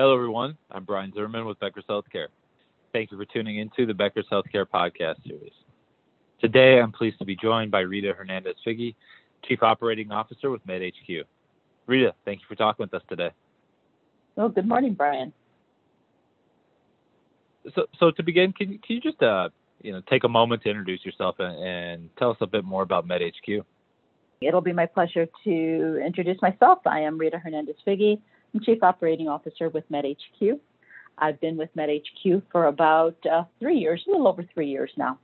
Hello, everyone. I'm Brian Zimmerman with Becker's Healthcare. Thank you for tuning into the Becker's Healthcare podcast series. Today, I'm pleased to be joined by Rita Hernandez Figge, Chief Operating Officer with MedHQ. Rita, thank you for talking with us today. Well, good morning, Brian. So, so to begin, can, can you just uh, you know take a moment to introduce yourself and, and tell us a bit more about MedHQ? It'll be my pleasure to introduce myself. I am Rita Hernandez Figge. I'm Chief Operating Officer with MedHQ. I've been with MedHQ for about uh, three years, a little over three years now.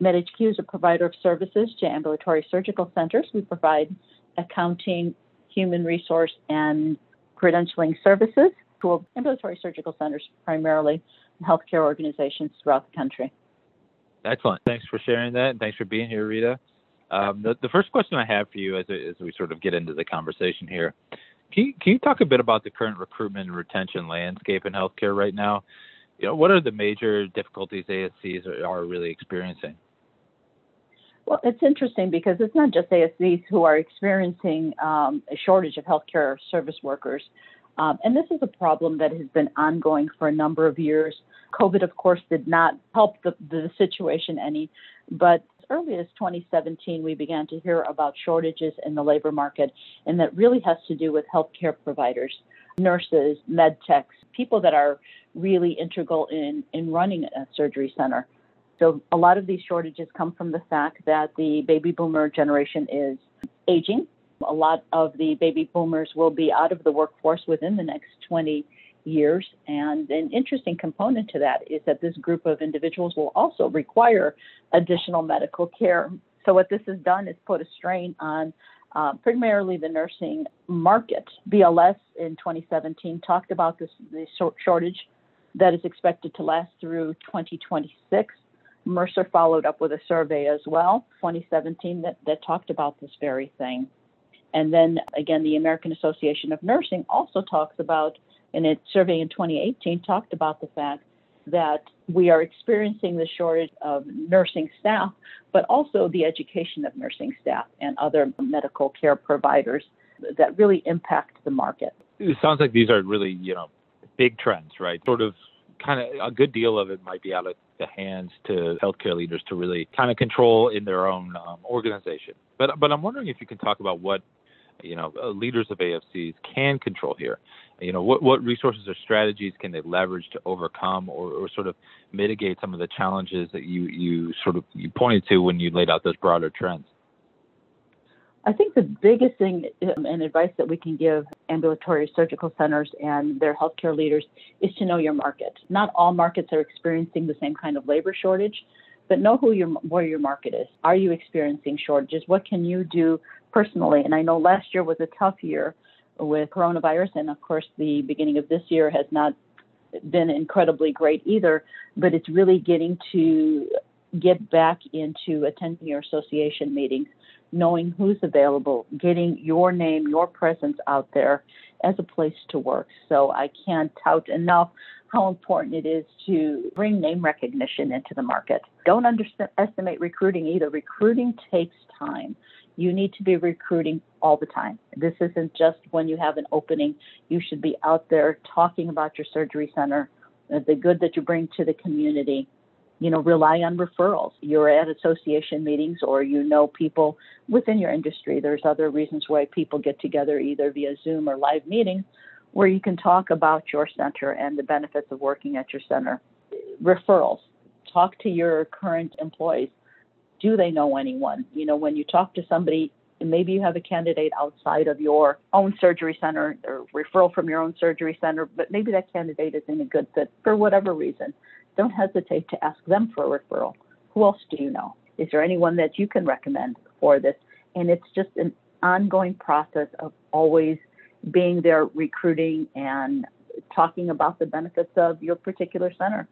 MedHQ is a provider of services to ambulatory surgical centers. We provide accounting, human resource, and credentialing services to ambulatory surgical centers, primarily healthcare organizations throughout the country. Excellent. Thanks for sharing that, and thanks for being here, Rita. Um, the, the first question I have for you as, as we sort of get into the conversation here, can you, can you talk a bit about the current recruitment and retention landscape in healthcare right now? You know, what are the major difficulties ASCs are, are really experiencing? Well, it's interesting because it's not just ASCs who are experiencing um, a shortage of healthcare service workers. Um, and this is a problem that has been ongoing for a number of years. COVID, of course, did not help the, the situation any, but early as 2017, we began to hear about shortages in the labor market, and that really has to do with healthcare providers, nurses, med techs, people that are really integral in, in running a surgery center. So a lot of these shortages come from the fact that the baby boomer generation is aging. A lot of the baby boomers will be out of the workforce within the next 20 years. And an interesting component to that is that this group of individuals will also require additional medical care. So, what this has done is put a strain on uh, primarily the nursing market. BLS in 2017 talked about this, this shortage that is expected to last through 2026. Mercer followed up with a survey as well, 2017, that, that talked about this very thing. And then again, the American Association of Nursing also talks about, in its survey in 2018, talked about the fact that we are experiencing the shortage of nursing staff, but also the education of nursing staff and other medical care providers that really impact the market. It sounds like these are really, you know, big trends, right? Sort of kind of a good deal of it might be out of the hands to healthcare leaders to really kind of control in their own um, organization. But but I'm wondering if you can talk about what you know uh, leaders of ASCs can control here. You know what what resources or strategies can they leverage to overcome or, or sort of mitigate some of the challenges that you you sort of you pointed to when you laid out those broader trends. I think the biggest thing um, and advice that we can give ambulatory surgical centers and their healthcare leaders is to know your market. Not all markets are experiencing the same kind of labor shortage, but know who your where your market is. Are you experiencing shortages? What can you do personally? And I know last year was a tough year with coronavirus, and of course the beginning of this year has not been incredibly great either. But it's really getting to get back into attending your association meetings knowing who's available, getting your name, your presence out there as a place to work. So I can't tout enough how important it is to bring name recognition into the market. Don't underestimate recruiting either. Recruiting takes time. You need to be recruiting all the time. This isn't just when you have an opening. You should be out there talking about your surgery center, uh, the good that you bring to the community, you know, rely on referrals. You're at association meetings or you know people within your industry. There's other reasons why people get together either via Zoom or live meetings where you can talk about your center and the benefits of working at your center. Referrals. Talk to your current employees. Do they know anyone? You know, when you talk to somebody, maybe you have a candidate outside of your own surgery center or referral from your own surgery center, but maybe that candidate isn't a good fit for whatever reason don't hesitate to ask them for a referral. Who else do you know? Is there anyone that you can recommend for this? And it's just an ongoing process of always being there recruiting and talking about the benefits of your particular center.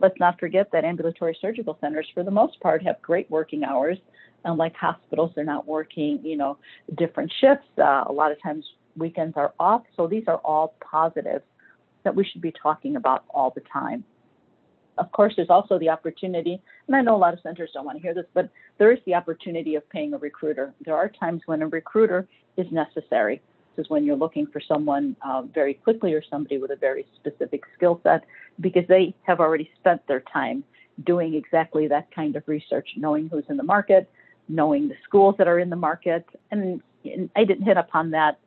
Let's not forget that ambulatory surgical centers, for the most part, have great working hours. Unlike hospitals, they're not working, you know, different shifts. Uh, a lot of times weekends are off. So these are all positives that we should be talking about all the time. Of course, there's also the opportunity, and I know a lot of centers don't want to hear this, but there is the opportunity of paying a recruiter. There are times when a recruiter is necessary. Is when you're looking for someone uh, very quickly or somebody with a very specific skill set because they have already spent their time doing exactly that kind of research, knowing who's in the market, knowing the schools that are in the market. And, and I didn't hit upon that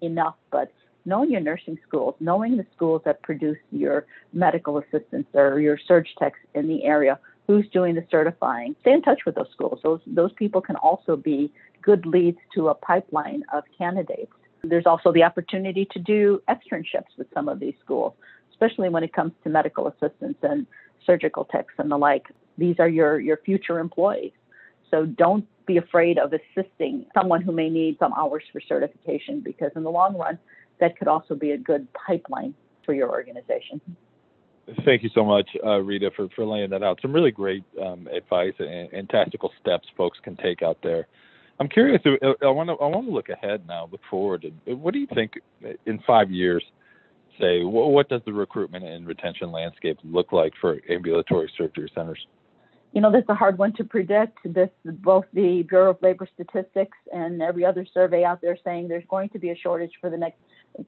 enough, but knowing your nursing schools, knowing the schools that produce your medical assistants or your surge techs in the area, who's doing the certifying. Stay in touch with those schools. Those those people can also be good leads to a pipeline of candidates. There's also the opportunity to do externships with some of these schools, especially when it comes to medical assistants and surgical techs and the like. These are your, your future employees. So don't be afraid of assisting someone who may need some hours for certification because in the long run, that could also be a good pipeline for your organization. Thank you so much, uh, Rita, for, for laying that out. Some really great um, advice and, and, tactical steps folks can take out there. I'm curious. Uh, uh I want to I want to look ahead now, look forward. Uh, what do you think uh, in five years? Say, what does the recruitment and retention landscape look like for ambulatory surgery centers? You know, that's a hard one to predict. This both the Bureau of Labor Statistics and every other survey out there saying there's going to be a shortage for the next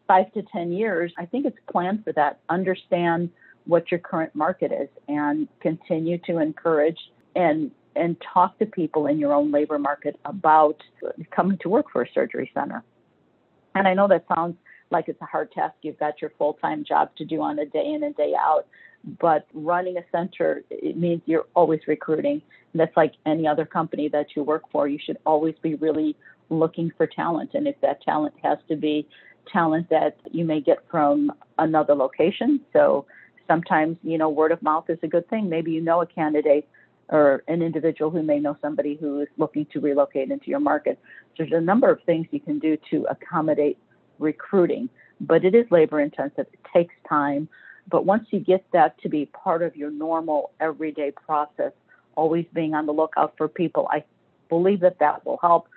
five to ten years. I think it's planned for that. Understand what your current market is and continue to encourage and and talk to people in your own labor market about coming to work for a surgery center. And I know that sounds like it's a hard task. You've got your full time job to do on a day in and day out. But running a center, it means you're always recruiting. And that's like any other company that you work for. You should always be really looking for talent. And if that talent has to be talent that you may get from another location. So sometimes, you know, word of mouth is a good thing. Maybe you know a candidate or an individual who may know somebody who is looking to relocate into your market. So there's a number of things you can do to accommodate recruiting, but it is labor intensive. It takes time. But once you get that to be part of your normal everyday process, always being on the lookout for people, I believe that that will help.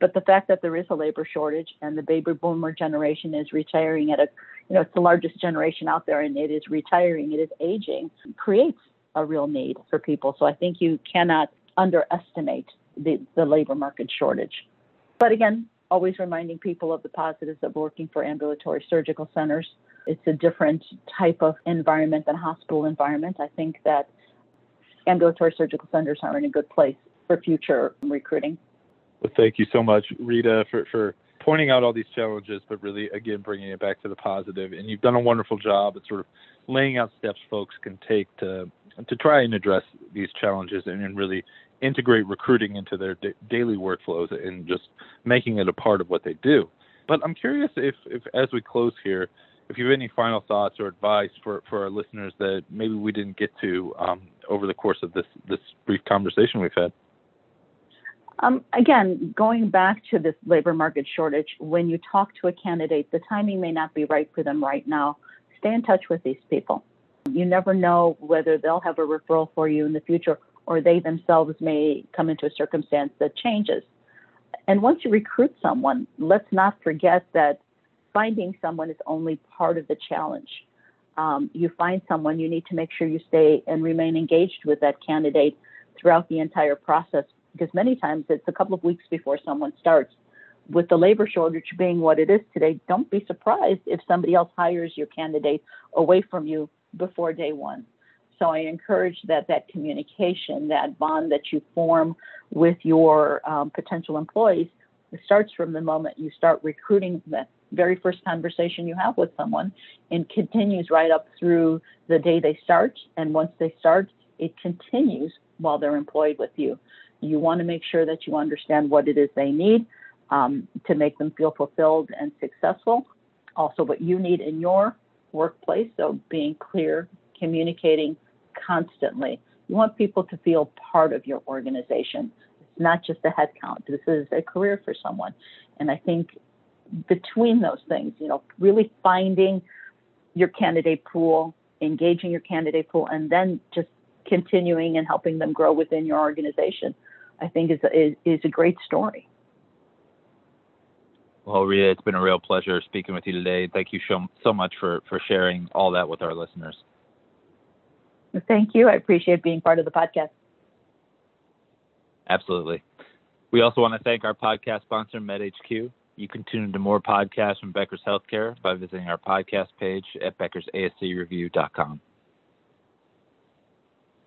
But the fact that there is a labor shortage and the baby boomer generation is retiring at a, you know, it's the largest generation out there and it is retiring, it is aging, creates a real need for people. So I think you cannot underestimate the, the labor market shortage. But again, always reminding people of the positives of working for ambulatory surgical centers. It's a different type of environment than hospital environment. I think that ambulatory surgical centers are in a good place for future recruiting. Well, thank you so much, Rita, for, for pointing out all these challenges, but really, again, bringing it back to the positive. And you've done a wonderful job at sort of laying out steps folks can take to to try and address these challenges and, and really integrate recruiting into their da- daily workflows and just making it a part of what they do. But I'm curious if, if, as we close here, if you have any final thoughts or advice for, for our listeners that maybe we didn't get to um, over the course of this, this brief conversation we've had. Um, again, going back to this labor market shortage, when you talk to a candidate, the timing may not be right for them right now. Stay in touch with these people. You never know whether they'll have a referral for you in the future or they themselves may come into a circumstance that changes. And once you recruit someone, let's not forget that finding someone is only part of the challenge. Um, you find someone, you need to make sure you stay and remain engaged with that candidate throughout the entire process because many times it's a couple of weeks before someone starts. With the labor shortage being what it is today, don't be surprised if somebody else hires your candidate away from you before day one. So I encourage that that communication, that bond that you form with your um, potential employees, starts from the moment you start recruiting that very first conversation you have with someone and continues right up through the day they start. And once they start, it continues while they're employed with you. You want to make sure that you understand what it is they need um, to make them feel fulfilled and successful. Also, what you need in your workplace. So being clear, communicating constantly. You want people to feel part of your organization. It's not just a headcount. This is a career for someone. And I think between those things, you know, really finding your candidate pool, engaging your candidate pool, and then just continuing and helping them grow within your organization, I think is a, is, is a great story. Well, Rita, it's been a real pleasure speaking with you today. Thank you so, so much for, for sharing all that with our listeners. Thank you. I appreciate being part of the podcast. Absolutely. We also want to thank our podcast sponsor, MedHQ. You can tune into more podcasts from Becker's Healthcare by visiting our podcast page at beckersascreview.com.